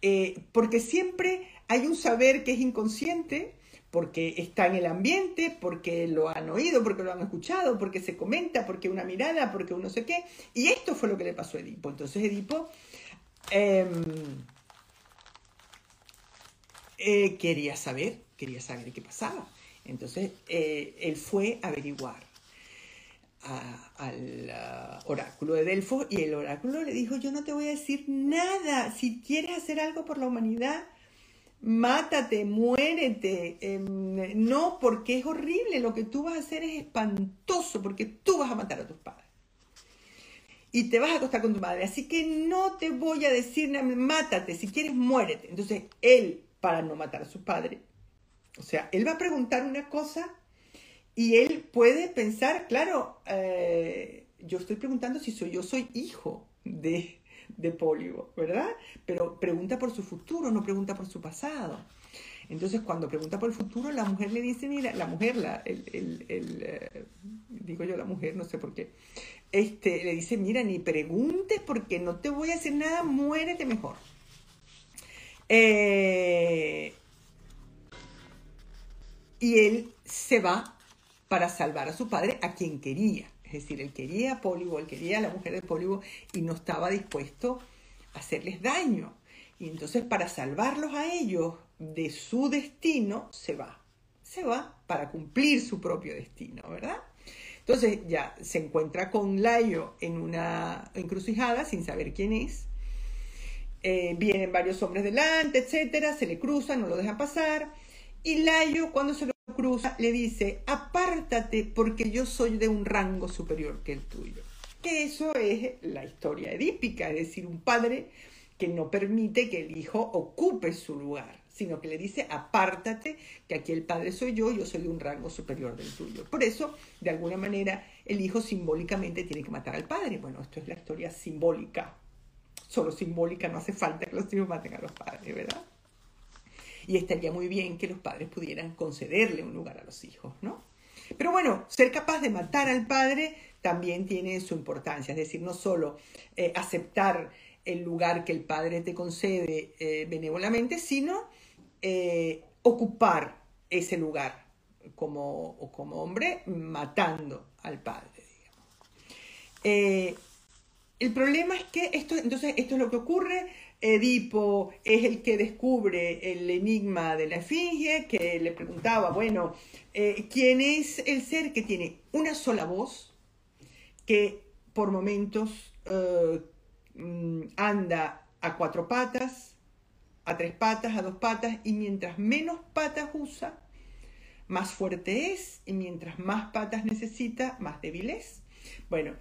eh, porque siempre hay un saber que es inconsciente, porque está en el ambiente, porque lo han oído, porque lo han escuchado, porque se comenta, porque una mirada, porque uno sé qué, y esto fue lo que le pasó a Edipo. Entonces Edipo... Em, eh, quería saber, quería saber qué pasaba. Entonces eh, él fue a averiguar al oráculo de Delfos y el oráculo le dijo, yo no te voy a decir nada, si quieres hacer algo por la humanidad, mátate, muérete, em, no, porque es horrible, lo que tú vas a hacer es espantoso, porque tú vas a matar a tus padres. Y te vas a acostar con tu madre, así que no te voy a decir nada, mátate, si quieres, muérete. Entonces él para no matar a su padre. O sea, él va a preguntar una cosa y él puede pensar, claro, eh, yo estoy preguntando si soy yo soy hijo de, de ¿verdad? Pero pregunta por su futuro, no pregunta por su pasado. Entonces, cuando pregunta por el futuro, la mujer le dice, mira, la mujer, la, el, el, eh, digo yo la mujer, no sé por qué, este, le dice, mira, ni preguntes porque no te voy a hacer nada, muérete mejor. Eh, y él se va para salvar a su padre, a quien quería. Es decir, él quería a Pólibo, él quería a la mujer de Pólibo y no estaba dispuesto a hacerles daño. Y entonces para salvarlos a ellos de su destino, se va. Se va para cumplir su propio destino, ¿verdad? Entonces ya se encuentra con Layo en una encrucijada sin saber quién es. Eh, vienen varios hombres delante, etcétera, se le cruzan, no lo dejan pasar. Y Layo, cuando se lo cruza, le dice: Apártate porque yo soy de un rango superior que el tuyo. Que eso es la historia edípica, es decir, un padre que no permite que el hijo ocupe su lugar, sino que le dice: Apártate, que aquí el padre soy yo, yo soy de un rango superior del tuyo. Por eso, de alguna manera, el hijo simbólicamente tiene que matar al padre. Bueno, esto es la historia simbólica solo simbólica, no hace falta que los hijos maten a los padres, ¿verdad? Y estaría muy bien que los padres pudieran concederle un lugar a los hijos, ¿no? Pero bueno, ser capaz de matar al padre también tiene su importancia, es decir, no solo eh, aceptar el lugar que el padre te concede eh, benévolamente, sino eh, ocupar ese lugar como, como hombre matando al padre. El problema es que esto, entonces, esto es lo que ocurre. Edipo es el que descubre el enigma de la esfinge, que le preguntaba, bueno, eh, ¿quién es el ser que tiene una sola voz, que por momentos eh, mm, anda a cuatro patas, a tres patas, a dos patas, y mientras menos patas usa, más fuerte es, y mientras más patas necesita, más débil es? Bueno,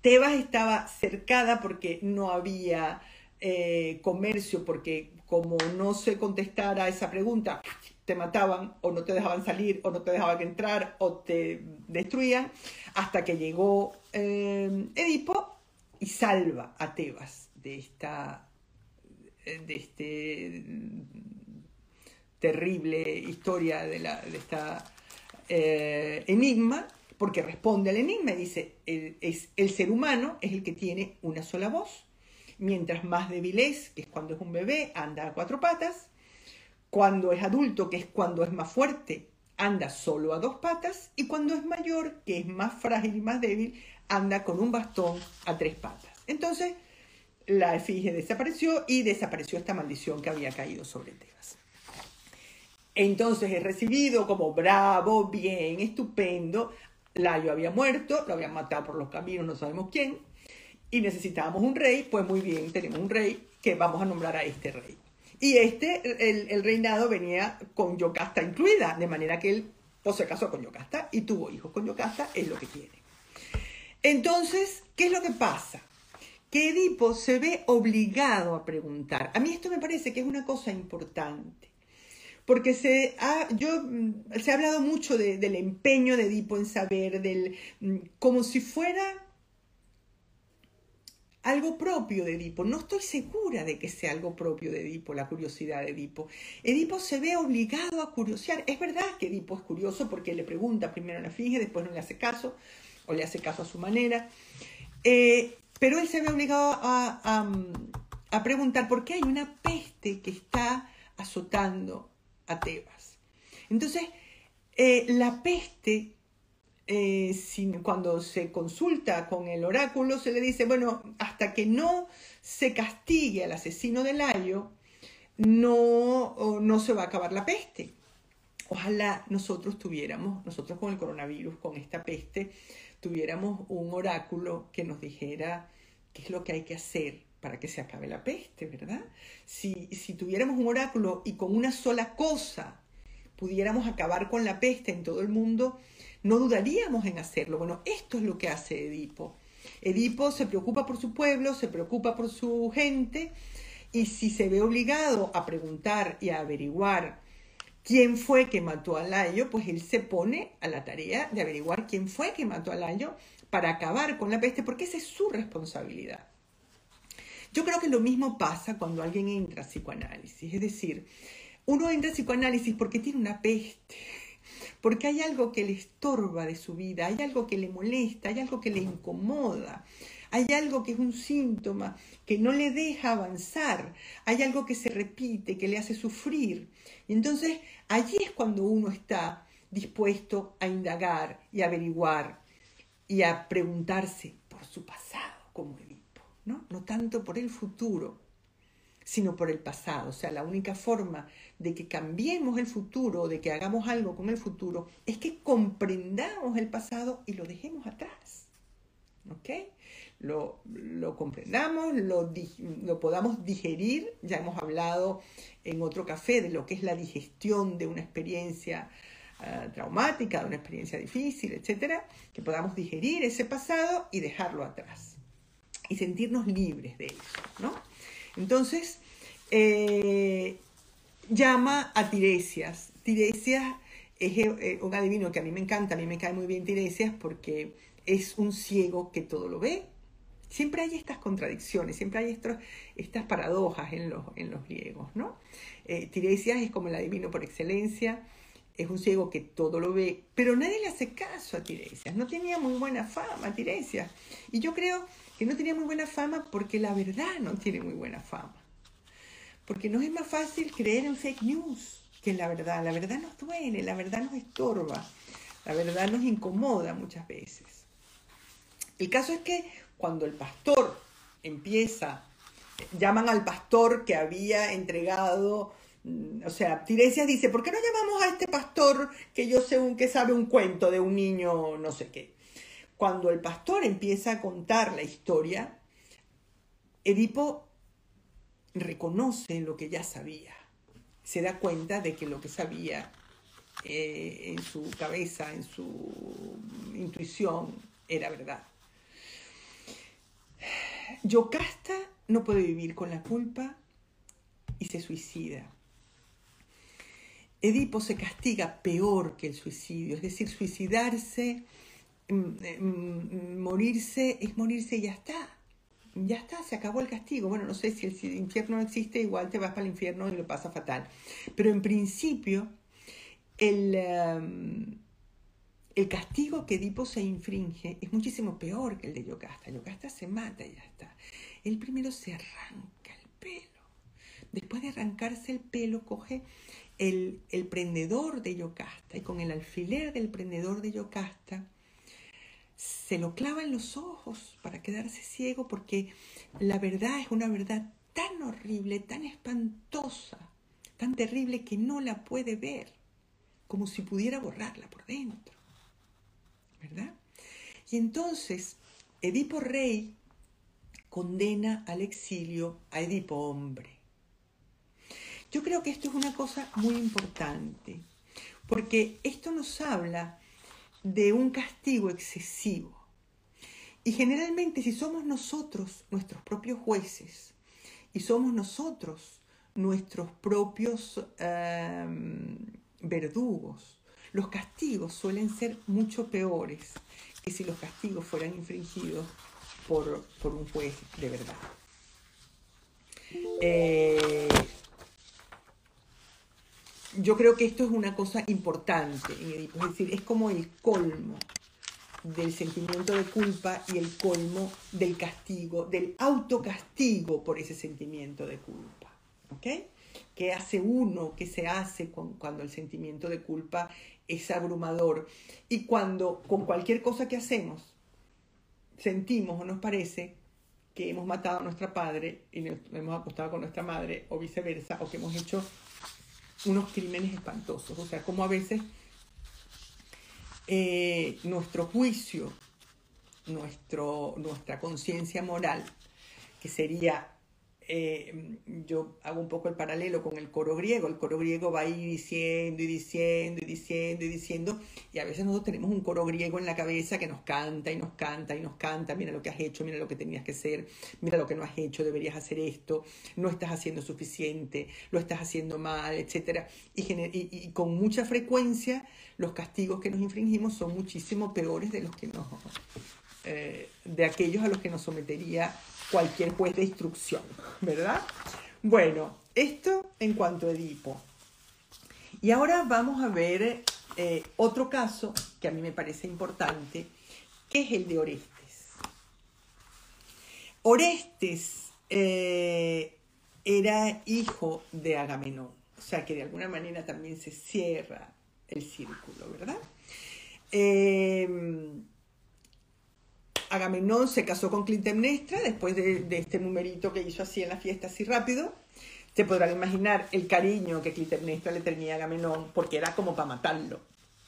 Tebas estaba cercada porque no había eh, comercio, porque como no se contestara esa pregunta, te mataban o no te dejaban salir o no te dejaban entrar o te destruían, hasta que llegó eh, Edipo y salva a Tebas de esta de este terrible historia de, la, de esta eh, enigma porque responde al enigma y dice, el, es, el ser humano es el que tiene una sola voz, mientras más débil es, que es cuando es un bebé, anda a cuatro patas, cuando es adulto, que es cuando es más fuerte, anda solo a dos patas, y cuando es mayor, que es más frágil y más débil, anda con un bastón a tres patas. Entonces, la efigie desapareció y desapareció esta maldición que había caído sobre Tebas. Entonces es recibido como bravo, bien, estupendo, Layo había muerto, lo habían matado por los caminos, no sabemos quién, y necesitábamos un rey, pues muy bien, tenemos un rey que vamos a nombrar a este rey. Y este, el, reinado venía con Yocasta incluida, de manera que él pues, se casó con Yocasta y tuvo hijos con Yocasta, es lo que tiene. Entonces, ¿qué es lo que pasa? Que Edipo se ve obligado a preguntar. A mí esto me parece que es una cosa importante. Porque se ha, yo, mm, se ha hablado mucho del empeño de Edipo en saber, del, mm, como si fuera algo propio de Edipo. No estoy segura de que sea algo propio de Edipo, la curiosidad de Edipo. Edipo se ve obligado a curiosear. Es verdad que Edipo es curioso porque le pregunta primero a la Finge, después no le hace caso, o le hace caso a su manera. Eh, pero él se ve obligado a, preguntar por qué hay una peste que está azotando a Tebas. Entonces, eh, la peste eh, cuando se consulta con el oráculo, se le dice, bueno, hasta que no se castigue al asesino del ayo, no, no se va a acabar la peste. Ojalá nosotros tuviéramos, nosotros con el coronavirus, con esta peste, tuviéramos un oráculo que nos dijera qué es lo que hay que hacer para que se acabe la peste, ¿verdad? Si, si tuviéramos un oráculo y con una sola cosa pudiéramos acabar con la peste en todo el mundo, no dudaríamos en hacerlo. Bueno, esto es lo que hace Edipo. Edipo se preocupa por su pueblo, se preocupa por su gente y si se ve obligado a preguntar y a averiguar quién fue que mató a Layo, pues él se pone a la tarea de averiguar quién fue que mató a Layo para acabar con la peste, porque esa es su responsabilidad. Yo creo que lo mismo pasa cuando alguien entra a psicoanálisis, es decir, uno entra a psicoanálisis porque tiene una peste porque hay algo que le estorba de su vida, hay algo que le molesta, hay algo que le incomoda, hay algo que es un síntoma que no le deja avanzar, hay algo que se repite, que le hace sufrir. Y entonces allí es cuando uno está dispuesto a indagar y averiguar y a preguntarse por su pasado como Edipo, ¿no? No tanto por el futuro, sino por el pasado. O sea, la única forma de que cambiemos el futuro, de que hagamos algo con el futuro, es que comprendamos el pasado y lo dejemos atrás. ¿Ok? Lo, comprendamos, lo, lo, podamos digerir. Ya hemos hablado en otro café de lo que es la digestión de una experiencia ah, traumática, de una experiencia difícil, etcétera. Que podamos digerir ese pasado y dejarlo atrás. Y sentirnos libres de eso, ¿no? Entonces, eh, llama a Tiresias. Tiresias es eh, un adivino que a mí me encanta, a mí me cae muy bien Tiresias porque es un ciego que todo lo ve. Siempre hay estas contradicciones, siempre hay estas paradojas en los, en los griegos, ¿no? Eh, Tiresias es como el adivino por excelencia, es un ciego que todo lo ve, pero nadie le hace caso a Tiresias, no tenía muy buena fama Tiresias. Y yo creo que no tenía muy buena fama porque la verdad no tiene muy buena fama. Porque nos es más fácil creer en fake news que en la verdad. La verdad nos duele, la verdad nos estorba, la verdad nos incomoda muchas veces. El caso es que cuando el pastor empieza, llaman al pastor que había entregado, mm, o sea, Tiresias dice, ¿por qué no llamamos a este pastor que yo sé un, que sabe un cuento de un niño no sé qué? Cuando el pastor empieza a contar la historia, Edipo reconoce lo que ya sabía. Se da cuenta de que lo que sabía eh, en su cabeza, en su intuición, era verdad. Yocasta no puede vivir con la culpa y se suicida. Edipo se castiga peor que el suicidio, es decir, suicidarse, morirse es morirse y ya está ya está, se acabó el castigo. Bueno, no sé si el infierno no existe, igual te vas para el infierno y lo pasa fatal. Pero en principio, el, em, el castigo que Edipo se infringe es muchísimo peor que el de Yocasta. Yocasta se mata y ya está. Él primero se arranca el pelo. Después de arrancarse el pelo, coge el, el prendedor de Yocasta y con el alfiler del prendedor de Yocasta se lo clava en los ojos para quedarse ciego porque la verdad es una verdad tan horrible, tan espantosa, tan terrible que no la puede ver, como si pudiera borrarla por dentro. ¿Verdad? Y entonces Edipo rey condena al exilio a Edipo hombre. Yo creo que esto es una cosa muy importante, porque esto nos habla de un castigo excesivo. Y generalmente si somos nosotros nuestros propios jueces y somos nosotros nuestros propios em, verdugos, los castigos suelen ser mucho peores que si los castigos fueran infringidos por, por un juez de verdad. Eh, yo creo que esto es una cosa importante en es decir, es como el colmo del sentimiento de culpa y el colmo del castigo, del autocastigo por ese sentimiento de culpa. ¿Ok? ¿Qué hace uno? ¿Qué se hace cuando el sentimiento de culpa es abrumador? Y cuando con cualquier cosa que hacemos sentimos o nos parece que hemos matado a nuestra padre y nos hemos acostado con nuestra madre o viceversa, o que hemos hecho unos crímenes espantosos. O sea, como a veces eh, nuestro juicio, nuestro, nuestra conciencia moral, que sería eh, yo hago un poco el paralelo con el coro griego. El coro griego va a ir diciendo y diciendo y diciendo y diciendo. Y a veces nosotros tenemos un coro griego en la cabeza que nos canta y nos canta y nos canta. Mira lo que has hecho, mira lo que tenías que ser, mira lo que no has hecho, deberías hacer esto, no estás haciendo suficiente, lo estás haciendo mal, etc. Y, y, con mucha frecuencia los castigos que nos infringimos son muchísimo peores de los que nos... Eh, de aquellos a los que nos sometería cualquier juez de instrucción, ¿verdad? Bueno, esto en cuanto a Edipo. Y ahora vamos a ver eh, otro caso que a mí me parece importante, que es el de Orestes. Orestes eh, era hijo de Agamenón, o sea que de alguna manera también se cierra el círculo, ¿verdad? Eh, Agamenón se casó con Clitemnestra después de, este numerito que hizo así en la fiesta, así rápido. Se podrán imaginar el cariño que Clitemnestra le tenía a Agamenón, porque era como para matarlo.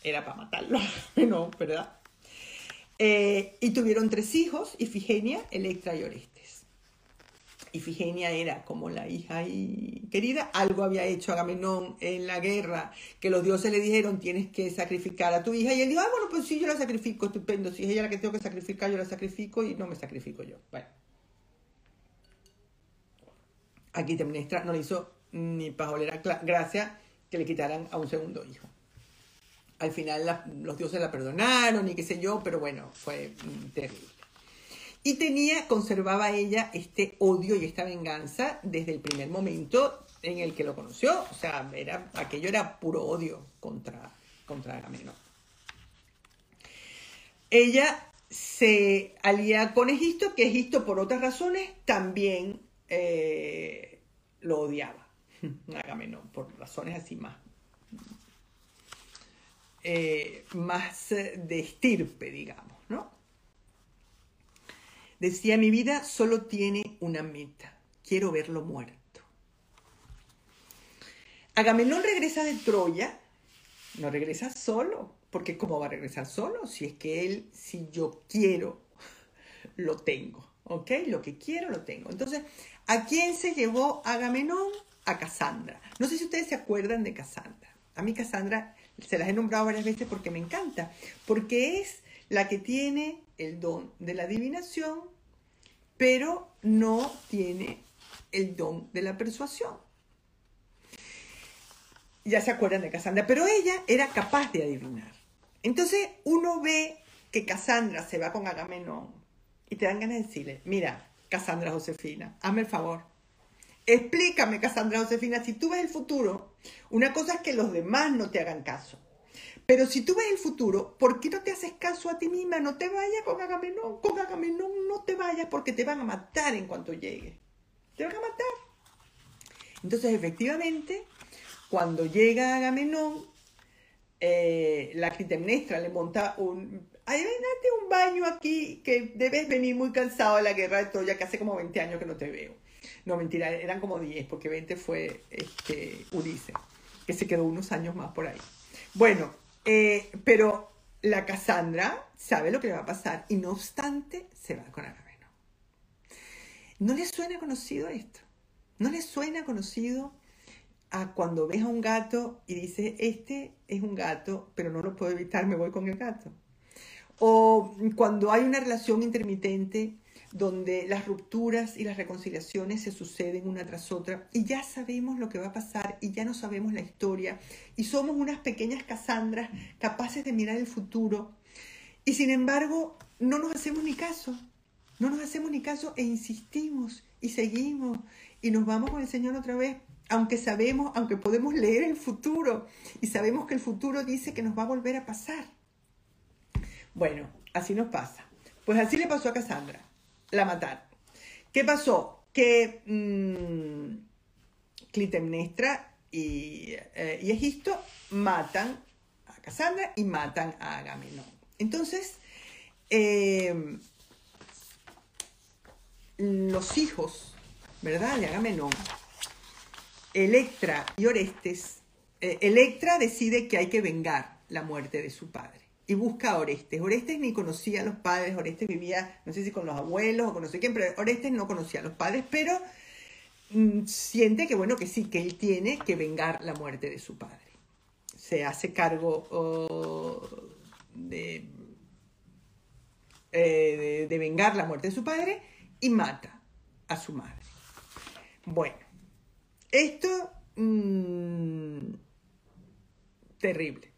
Era para matarlo, Agamenón, ¿verdad? Eh, y tuvieron tres hijos, Ifigenia, Electra y Orestes. Ifigenia era como la hija y querida, algo había hecho Agamenón en la guerra, que los dioses le dijeron tienes que sacrificar a tu hija, y él dijo, ah, bueno, pues sí, yo la sacrifico, estupendo, si es ella la que tengo que sacrificar, yo la sacrifico y no me sacrifico yo. Bueno. Aquí Temnestra no le hizo ni pajolera gracia que le quitaran a un segundo hijo. Al final los dioses la perdonaron y qué sé yo, pero bueno, fue mm, terrible. Y tenía, conservaba ella este odio y esta venganza desde el primer momento en el que lo conoció. O sea, era, aquello era puro odio contra, contra Agamenón. Ella se alía con Egisto, que Egisto por otras razones también eh, lo odiaba. Agamenón, por razones así más, eh, más de estirpe, digamos. Decía, mi vida solo tiene una meta, quiero verlo muerto. Agamenón regresa de Troya, no regresa solo, porque ¿cómo va a regresar solo? Si es que él, si yo quiero, lo tengo, ¿ok? Lo que quiero, lo tengo. Entonces, ¿a quién se llevó Agamenón? A Casandra. No sé si ustedes se acuerdan de Casandra. A mí Casandra se las he nombrado varias veces porque me encanta, porque es la que tiene el don de la adivinación, pero no tiene el don de la persuasión. Ya se acuerdan de Cassandra, pero ella era capaz de adivinar. Entonces uno ve que Cassandra se va con Agamenón y te dan ganas de decirle, mira, Cassandra Josefina, hazme el favor. Explícame, Cassandra Josefina, si tú ves el futuro, una cosa es que los demás no te hagan caso. Pero si tú ves el futuro, ¿por qué no te haces caso a ti misma? No te vayas con Agamenón, con Agamenón no te vayas porque te van a matar en cuanto llegue. Te van a matar. Entonces, efectivamente, cuando llega Agamenón, eh, la Clitemnestra le monta un... Ay, date un baño aquí, que debes venir muy cansado de la guerra de Troya, que hace como 20 años que no te veo. No, mentira, eran como 10, porque 20 fue este, Ulises, que se quedó unos años más por ahí. Bueno, eh, pero la Cassandra sabe lo que le va a pasar y no obstante se va con Agamenón. ¿No le suena conocido esto? ¿No le suena conocido a cuando ves a un gato y dices, este es un gato, pero no lo puedo evitar, me voy con el gato? O cuando hay una relación intermitente donde las rupturas y las reconciliaciones se suceden una tras otra y ya sabemos lo que va a pasar y ya no sabemos la historia y somos unas pequeñas Casandras capaces de mirar el futuro y sin embargo no nos hacemos ni caso. No nos hacemos ni caso e insistimos y seguimos y nos vamos con el Señor otra vez, aunque sabemos, aunque podemos leer el futuro y sabemos que el futuro dice que nos va a volver a pasar. Bueno, así nos pasa. Pues así le pasó a Cassandra. La mataron. ¿Qué pasó? Que mmm, Clitemnestra y, eh, Egisto matan a Cassandra y matan a Agamenón. Entonces, eh, los hijos, ¿verdad? De Agamenón, Electra y Orestes, eh, Electra decide que hay que vengar la muerte de su padre y busca a Orestes. Orestes ni conocía a los padres, Orestes vivía, no sé si con los abuelos o con no sé quién, pero Orestes no conocía a los padres, pero mm, siente que bueno, que sí, que él tiene que vengar la muerte de su padre. Se hace cargo oh, de, eh, de, de vengar la muerte de su padre y mata a su madre. Bueno, esto mmm, terrible.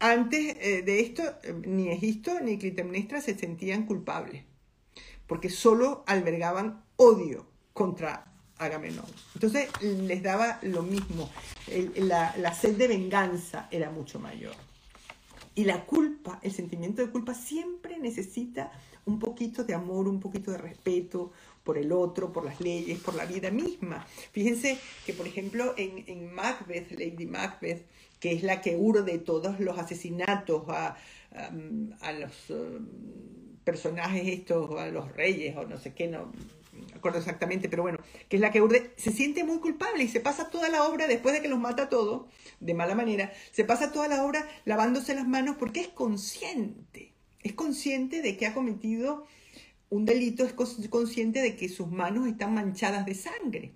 Antes eh, de esto, eh, ni Egisto ni Clitemnestra se sentían culpables, porque solo albergaban odio contra Agamenón. Entonces les daba lo mismo, la sed de venganza era mucho mayor. Y la culpa, el sentimiento de culpa siempre necesita un poquito de amor, un poquito de respeto por el otro, por las leyes, por la vida misma. Fíjense que, por ejemplo, en, en Macbeth, Lady Macbeth, que es la que urde todos los asesinatos a, a, a los um, personajes estos, a los reyes o no sé qué, no acuerdo exactamente, pero bueno, que es la que urde, se siente muy culpable y se pasa toda la obra, después de que los mata todos, de mala manera, se pasa toda la obra lavándose las manos porque es consciente, es consciente de que ha cometido un delito, es consciente de que sus manos están manchadas de sangre.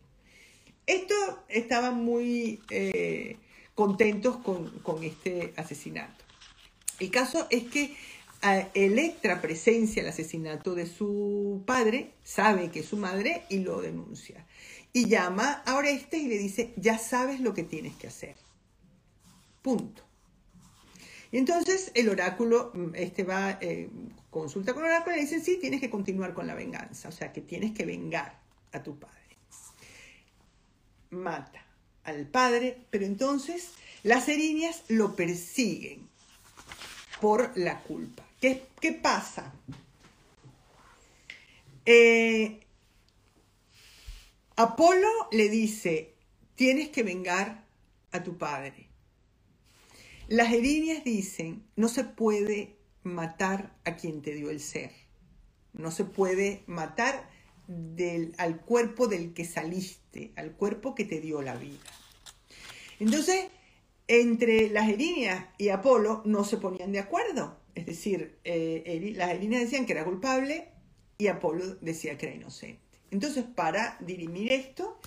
Esto estaban muy eh, contentos con, con este asesinato. El caso es que Electra presencia el asesinato de su padre, sabe que es su madre y lo denuncia. Y llama a Orestes y le dice, ya sabes lo que tienes que hacer. Punto. Y entonces el oráculo, este va, eh, consulta con el oráculo y le dice, sí, tienes que continuar con la venganza, o sea, que tienes que vengar a tu padre. Mata al padre, pero entonces las erinias lo persiguen por la culpa. ¿Qué, pasa? Eh, Apolo le dice, tienes que vengar a tu padre. Las erinias dicen, no se puede matar a quien te dio el ser. No se puede matar del, al cuerpo del que saliste, al cuerpo que te dio la vida. Entonces, entre las erinias y Apolo no se ponían de acuerdo. Es decir, eh, las erinias decían que era culpable y Apolo decía que era inocente. Entonces, para dirimir esto,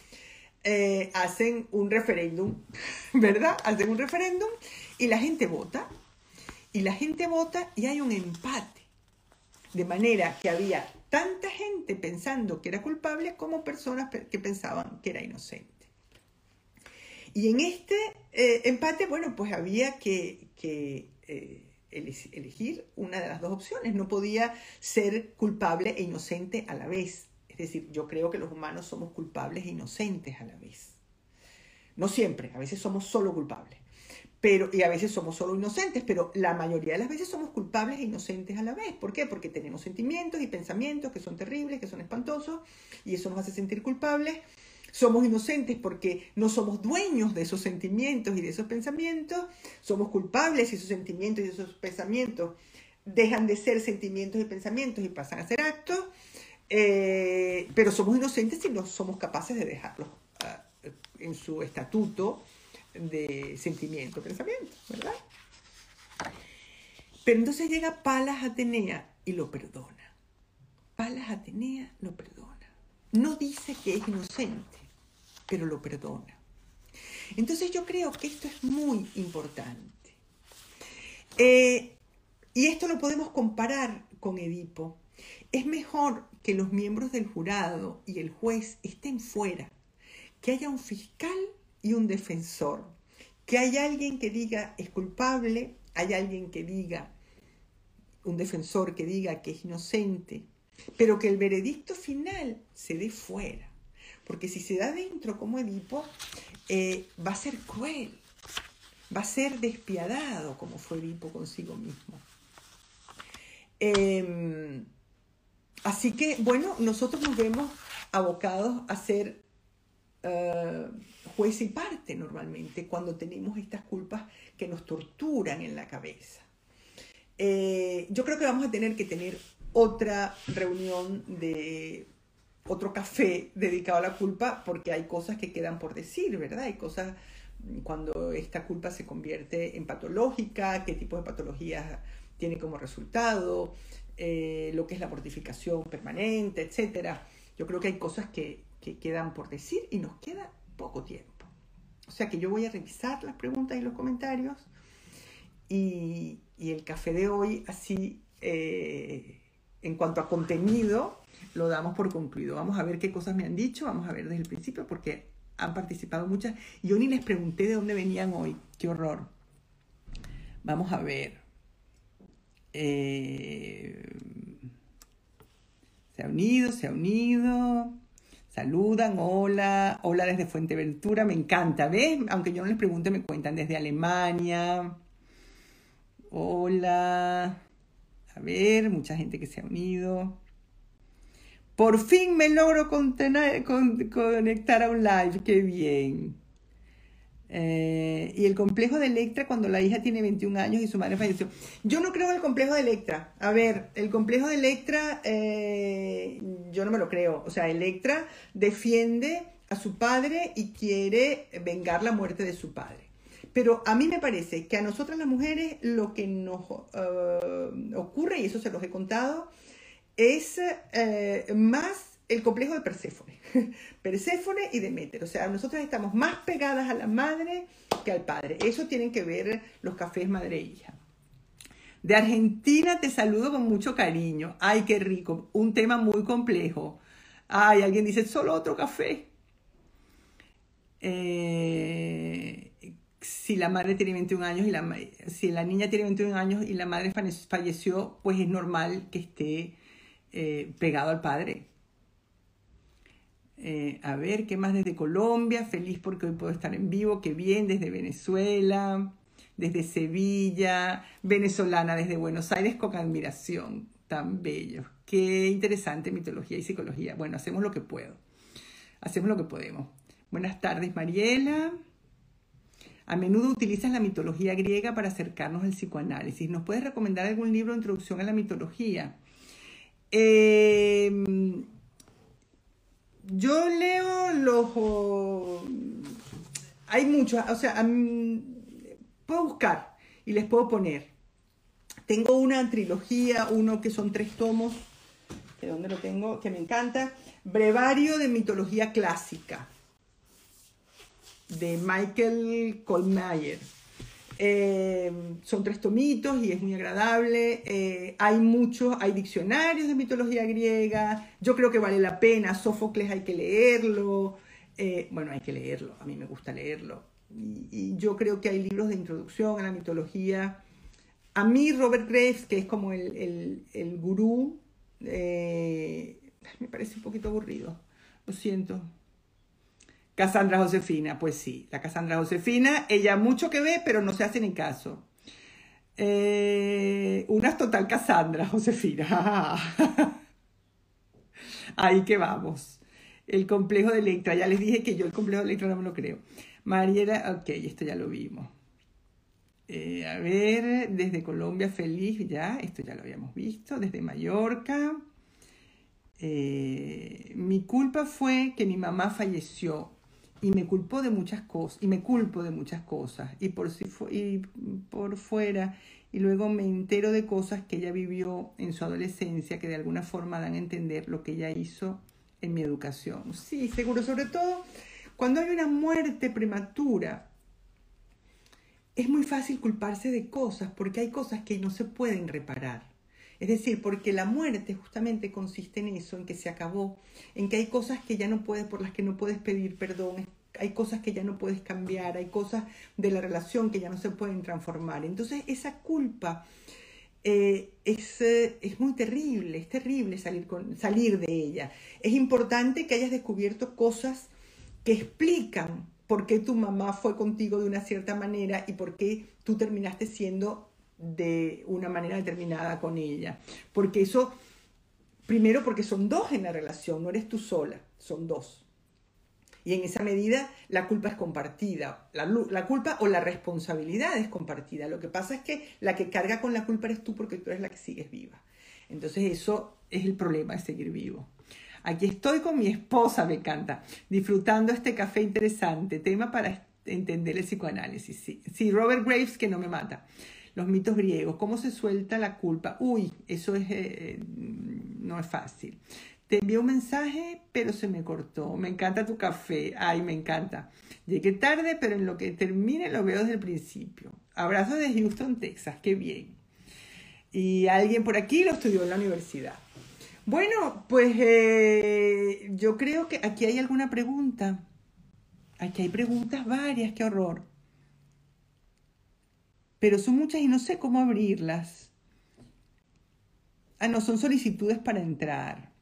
eh, hacen un referéndum, ¿verdad? Hacen un referéndum y la gente vota. Y la gente vota y hay un empate. De manera que había tanta gente pensando que era culpable como personas que pensaban que era inocente. Y en este eh, empate, bueno, pues había que, eh, elegir una de las dos opciones. No podía ser culpable e inocente a la vez. Es decir, yo creo que los humanos somos culpables e inocentes a la vez. No siempre, a veces somos solo culpables. Pero, y a veces somos solo inocentes, pero la mayoría de las veces somos culpables e inocentes a la vez. ¿Por qué? Porque tenemos sentimientos y pensamientos que son terribles, que son espantosos, y eso nos hace sentir culpables. Somos inocentes porque no somos dueños de esos sentimientos y de esos pensamientos. Somos culpables y esos sentimientos y esos pensamientos dejan de ser sentimientos y pensamientos y pasan a ser actos. Eh, pero somos inocentes si no somos capaces de dejarlos uh, en su estatuto de sentimiento, pensamiento, ¿verdad? Pero entonces llega Palas Atenea y lo perdona. Palas Atenea lo perdona. No dice que es inocente, pero lo perdona. Entonces yo creo que esto es muy importante. Eh, y esto lo podemos comparar con Edipo. Es mejor que los miembros del jurado y el juez estén fuera, que haya un fiscal y un defensor, que haya alguien que diga es culpable, hay alguien que diga, un defensor que diga que es inocente, pero que el veredicto final se dé fuera. Porque si se da dentro como Edipo, eh, va a ser cruel, va a ser despiadado como fue Edipo consigo mismo. Em, así que, bueno, nosotros nos vemos abocados a ser uh, juez y parte normalmente cuando tenemos estas culpas que nos torturan en la cabeza. Eh, yo creo que vamos a tener que tener otra reunión de otro café dedicado a la culpa porque hay cosas que quedan por decir, ¿verdad? Hay cosas cuando esta culpa se convierte en patológica, qué tipo de patologías tiene como resultado, eh, lo que es la mortificación permanente, etc. Yo creo que hay cosas que, que quedan por decir y nos queda poco tiempo. O sea que yo voy a revisar las preguntas y los comentarios y, y el café de hoy así eh, en cuanto a contenido, lo damos por concluido. Vamos a ver qué cosas me han dicho, vamos a ver desde el principio, porque han participado muchas. Yo ni les pregunté de dónde venían hoy. Qué horror. Vamos a ver. Eh, se ha unido, se ha unido. Saludan, hola, hola desde Fuenteventura, me encanta, ¿ves? Aunque yo no les pregunte, me cuentan desde Alemania. Hola. A ver, mucha gente que se ha unido. Por fin me logro conectar a un live, qué bien. Eh, y el complejo de Electra cuando la hija tiene 21 años y su madre falleció. Yo no creo en el complejo de Electra. A ver, el complejo de Electra, eh, yo no me lo creo. O sea, Electra defiende a su padre y quiere vengar la muerte de su padre. Pero a mí me parece que a nosotras las mujeres lo que nos eh, ocurre, y eso se los he contado, es eh, más el complejo de Perséfone. Perséfone y Demeter. O sea, nosotras estamos más pegadas a la madre que al padre. Eso tienen que ver los cafés madre e hija. De Argentina te saludo con mucho cariño. Ay, qué rico. Un tema muy complejo. Ay, alguien dice, solo otro café. Eh, si la madre tiene 21 años y la, si la niña tiene 21 años y la madre falleció, pues es normal que esté eh, pegado al padre. Eh, a ver, ¿qué más desde Colombia? Feliz porque hoy puedo estar en vivo, qué bien, desde Venezuela, desde Sevilla, venezolana desde Buenos Aires con admiración, tan bello. Qué interesante mitología y psicología. Bueno, hacemos lo que puedo. Hacemos lo que podemos. Buenas tardes, Mariela. A menudo utilizas la mitología griega para acercarnos al psicoanálisis. ¿Nos puedes recomendar algún libro de introducción a la mitología? Em, yo leo los... Hay muchos, o sea, puedo buscar y les puedo poner. Tengo una trilogía, uno que son tres tomos, de dónde lo tengo, que me encanta. Brevario de mitología clásica de Michael Kohlmeier. Eh, son tres tomitos y es muy agradable. Eh, hay muchos, hay diccionarios de mitología griega. Yo creo que vale la pena. Sófocles hay que leerlo. Eh, bueno, hay que leerlo. A mí me gusta leerlo. Y, yo creo que hay libros de introducción a la mitología. A mí Robert Graves, que es como el, el, el gurú, me parece un poquito aburrido. Lo siento, Cassandra Josefina, pues sí, la Cassandra Josefina, ella mucho que ve, pero no se hace ni caso. Eh, una total Cassandra Josefina. Ahí que vamos. El complejo de Electra, ya les dije que yo el complejo de Electra no me lo creo. Mariela, ok, esto ya lo vimos. Eh, a ver, desde Colombia feliz, ya, esto ya lo habíamos visto. Desde Mallorca. Eh, mi culpa fue que mi mamá falleció y me culpó de muchas cosas, y me culpo de muchas cosas, y por, si y por fuera, y luego me entero de cosas que ella vivió en su adolescencia que de alguna forma dan a entender lo que ella hizo en mi educación. Sí, seguro, sobre todo cuando hay una muerte prematura, es muy fácil culparse de cosas porque hay cosas que no se pueden reparar. Es decir, porque la muerte justamente consiste en eso, en que se acabó, en que hay cosas que ya no puedes, por las que no puedes pedir perdón, hay cosas que ya no puedes cambiar, hay cosas de la relación que ya no se pueden transformar. Entonces esa culpa eh, es, eh, es, muy terrible, es terrible salir, con, salir de ella. Es importante que hayas descubierto cosas que explican por qué tu mamá fue contigo de una cierta manera y por qué tú terminaste siendo de una manera determinada con ella. Porque eso, primero porque son dos en la relación, no eres tú sola, son dos. Y en esa medida la culpa es compartida. La, culpa o la responsabilidad es compartida. Lo que pasa es que la que carga con la culpa eres tú porque tú eres la que sigues viva. Entonces eso es el problema de seguir vivo. Aquí estoy con mi esposa, me encanta, disfrutando este café interesante, tema para entender el psicoanálisis. Sí, sí Robert Graves que no me mata. Los mitos griegos, cómo se suelta la culpa. Uy, eso es, eh, no es fácil. Te envié un mensaje, pero se me cortó. Me encanta tu café. Ay, me encanta. Llegué tarde, pero en lo que termine lo veo desde el principio. Abrazo de Houston, Texas. Qué bien. Y alguien por aquí lo estudió en la universidad. Bueno, pues eh, yo creo que aquí hay alguna pregunta. Aquí hay preguntas varias, qué horror. Pero son muchas y no sé cómo abrirlas. Ah, no, son solicitudes para entrar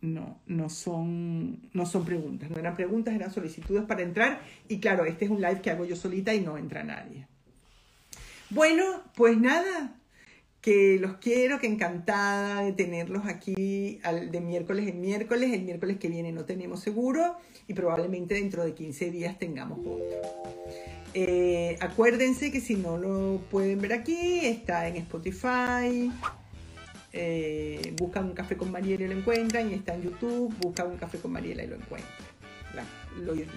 no, no son, no son preguntas, no eran preguntas, eran solicitudes para entrar. Y claro, este es un live que hago yo solita y no entra nadie. Bueno, pues nada, que los quiero, que encantada de tenerlos aquí de miércoles en miércoles. El miércoles que viene no tenemos seguro y probablemente dentro de 15 días tengamos otro. Eh, acuérdense que si no lo pueden ver aquí, está en Spotify, eh, buscan un café con Mariela y lo encuentran, y está en YouTube, buscan un café con Mariela y lo encuentran.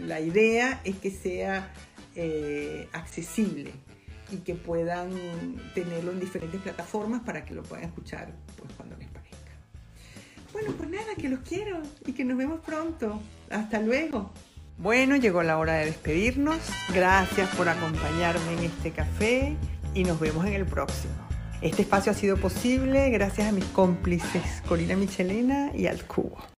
La, idea es que sea eh, accesible y que puedan tenerlo en diferentes plataformas para que lo puedan escuchar pues, cuando les parezca. Bueno, pues nada, que los quiero y que nos vemos pronto. Hasta luego. Bueno, llegó la hora de despedirnos. Gracias por acompañarme en este café y nos vemos en el próximo. Este espacio ha sido posible gracias a mis cómplices Corina Michelena y al Cubo.